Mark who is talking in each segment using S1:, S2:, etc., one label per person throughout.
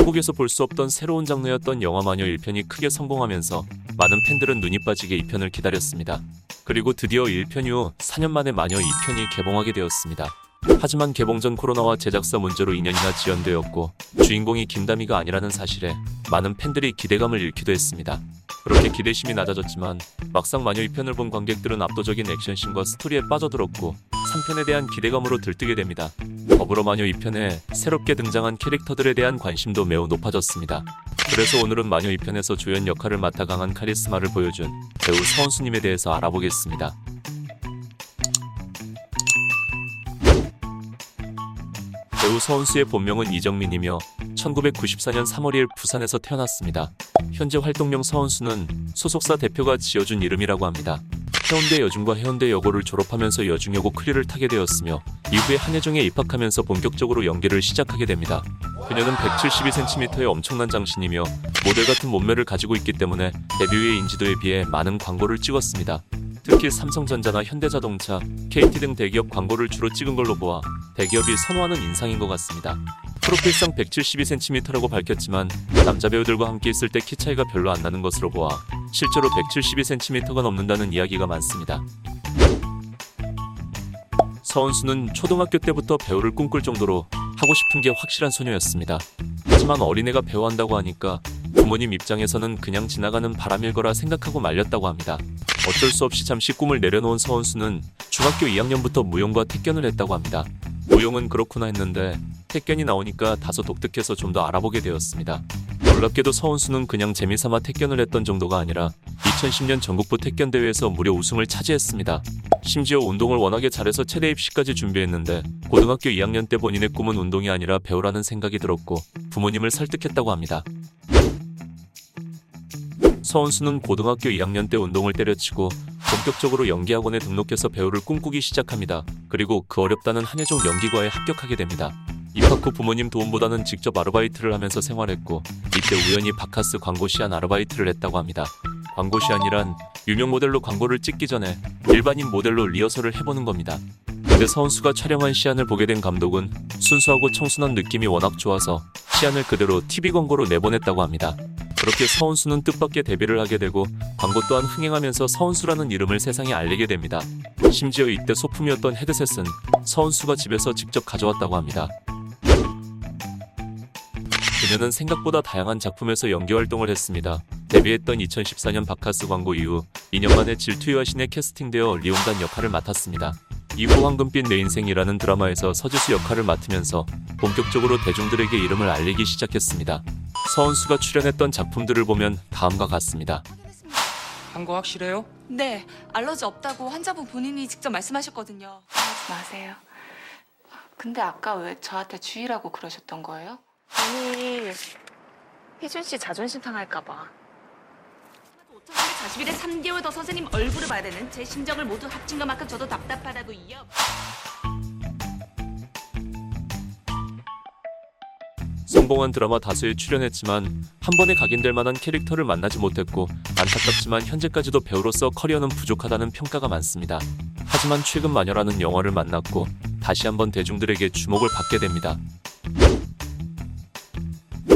S1: 한국에서 볼 수 없던 새로운 장르였던 영화 마녀 1편이 크게 성공하면서 많은 팬들은 눈이 빠지게 2편을 기다렸습니다. 그리고 드디어 1편 이후 4년 만에 마녀 2편이 개봉하게 되었습니다. 하지만 개봉 전 코로나와 제작사 문제로 2년이나 지연되었고 주인공이 김다미가 아니라는 사실에 많은 팬들이 기대감을 잃기도 했습니다. 그렇게 기대심이 낮아졌지만 막상 마녀 2편을 본 관객들은 압도적인 액션씬과 스토리에 빠져들었고 3편에 대한 기대감으로 들뜨게 됩니다. 더불어 마녀 2편에 새롭게 등장한 캐릭터들에 대한 관심도 매우 높아졌습니다. 그래서 오늘은 마녀 2편에서 조연 역할을 맡아 강한 카리스마를 보여준 배우 서은수님에 대해서 알아보겠습니다. 배우 서은수의 본명은 이정민이며 1994년 3월 2일 부산에서 태어났습니다. 현재 활동명 서은수는 소속사 대표가 지어준 이름이라고 합니다. 해운대 여중과 해운대 여고를 졸업하면서 여중여고 크리를 타게 되었으며 이후에 한예종에 입학하면서 본격적으로 연기를 시작하게 됩니다. 그녀는 172cm의 엄청난 장신이며 모델 같은 몸매를 가지고 있기 때문에 데뷔 후의 인지도에 비해 많은 광고를 찍었습니다. 특히 삼성전자나 현대자동차, KT 등 대기업 광고를 주로 찍은 걸로 보아 대기업이 선호하는 인상인 것 같습니다. 프로필상 172cm라고 밝혔지만 남자 배우들과 함께 있을 때 키 차이가 별로 안 나는 것으로 보아 실제로 172cm가 넘는다는 이야기가 많습니다. 서은수는 초등학교 때부터 배우를 꿈꿀 정도로 하고 싶은 게 확실한 소녀였습니다. 하지만 어린애가 배우한다고 하니까 부모님 입장에서는 그냥 지나가는 바람일 거라 생각하고 말렸다고 합니다. 어쩔 수 없이 잠시 꿈을 내려놓은 서은수는 중학교 2학년부터 무용과 태견을 했다고 합니다. 무용은 그렇구나 했는데 태견이 나오니까 다소 독특해서 좀 더 알아보게 되었습니다. 놀랍게도 서은수는 그냥 재미삼아 태견을 했던 정도가 아니라 2010년 전국부 태견 대회에서 무려 우승을 차지했습니다. 심지어 운동을 워낙에 잘해서 체대 입시까지 준비했는데 고등학교 2학년 때 본인의 꿈은 운동이 아니라 배우라는 생각이 들었고 부모님을 설득했다고 합니다. 서은수는 고등학교 2학년 때 운동을 때려치고 본격적으로 연기학원에 등록해서 배우를 꿈꾸기 시작합니다. 그리고 그 어렵다는 한예종 연기과에 합격하게 됩니다. 입학 후 부모님 도움보다는 직접 아르바이트를 하면서 생활했고 이때 우연히 바카스 광고 시안 아르바이트를 했다고 합니다. 광고 시안이란 유명 모델로 광고를 찍기 전에 일반인 모델로 리허설을 해보는 겁니다. 근데 서은수가 촬영한 시안을 보게 된 감독은 순수하고 청순한 느낌이 워낙 좋아서 시안을 그대로 TV 광고로 내보냈다고 합니다. 그렇게 서은수는 뜻밖의 데뷔를 하게 되고 광고 또한 흥행하면서 서은수라는 이름을 세상에 알리게 됩니다. 심지어 이때 소품이었던 헤드셋은 서은수가 집에서 직접 가져왔다고 합니다. 그녀는 생각보다 다양한 작품에서 연기 활동을 했습니다. 데뷔했던 2014년 바카스 광고 이후 2년 만에 질투의 여신에 캐스팅되어 리옹단 역할을 맡았습니다. 이후 황금빛 내 인생이라는 드라마에서 서지수 역할을 맡으면서 본격적으로 대중들에게 이름을 알리기 시작했습니다. 서은수가 출연했던 작품들을 보면 다음과 같습니다.
S2: 한 거 확실해요?
S3: 네, 알러지 없다고 환자분 본인이 직접 말씀하셨거든요.
S4: 하지 마세요. 근데 아까 왜 저한테 주의라고 그러셨던 거예요? 아니, 희준 씨 자존심 상할까봐.
S3: 어쩌면 40일에 3개월 더 선생님 얼굴을 봐야 되는 제 심정을 모두 합친 것만큼 저도 답답하다고요.
S1: 성공한 드라마 다수에 출연했지만 한 번에 각인될 만한 캐릭터를 만나지 못했고 안타깝지만 현재까지도 배우로서 커리어는 부족하다는 평가가 많습니다. 하지만 최근 마녀라는 영화를 만났고 다시 한번 대중들에게 주목을 받게 됩니다.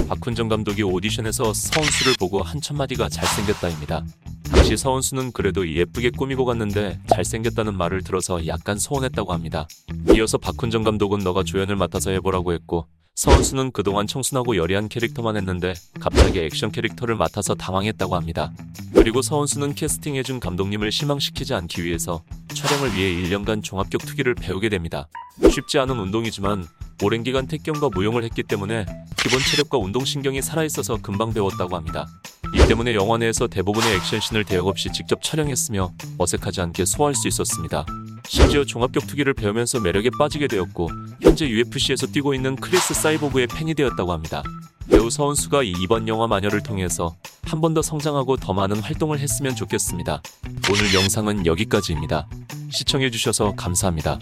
S1: 박훈정 감독이 오디션에서 서은수를 보고 한천 마디가 잘생겼다입니다. 당시 서은수는 그래도 예쁘게 꾸미고 갔는데 잘생겼다는 말을 들어서 약간 서운했다고 합니다. 이어서 박훈정 감독은 너가 조연을 맡아서 해보라고 했고 서은수는 그동안 청순하고 여리한 캐릭터만 했는데 갑자기 액션 캐릭터를 맡아서 당황했다고 합니다. 그리고 서은수는 캐스팅해준 감독님을 실망시키지 않기 위해서 촬영을 위해 1년간 종합격 투기를 배우게 됩니다. 쉽지 않은 운동이지만 오랜 기간 태권과 무용을 했기 때문에 기본 체력과 운동신경이 살아있어서 금방 배웠다고 합니다. 이 때문에 영화 내에서 대부분의 액션씬을 대역 없이 직접 촬영했으며 어색하지 않게 소화할 수 있었습니다. 심지어 종합격 투기를 배우면서 매력에 빠지게 되었고 현재 UFC에서 뛰고 있는 크리스 사이보그의 팬이 되었다고 합니다. 배우 서은수가 이번 영화 마녀를 통해서 한 번 더 성장하고 더 많은 활동을 했으면 좋겠습니다. 오늘 영상은 여기까지입니다. 시청해주셔서 감사합니다.